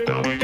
Dummy.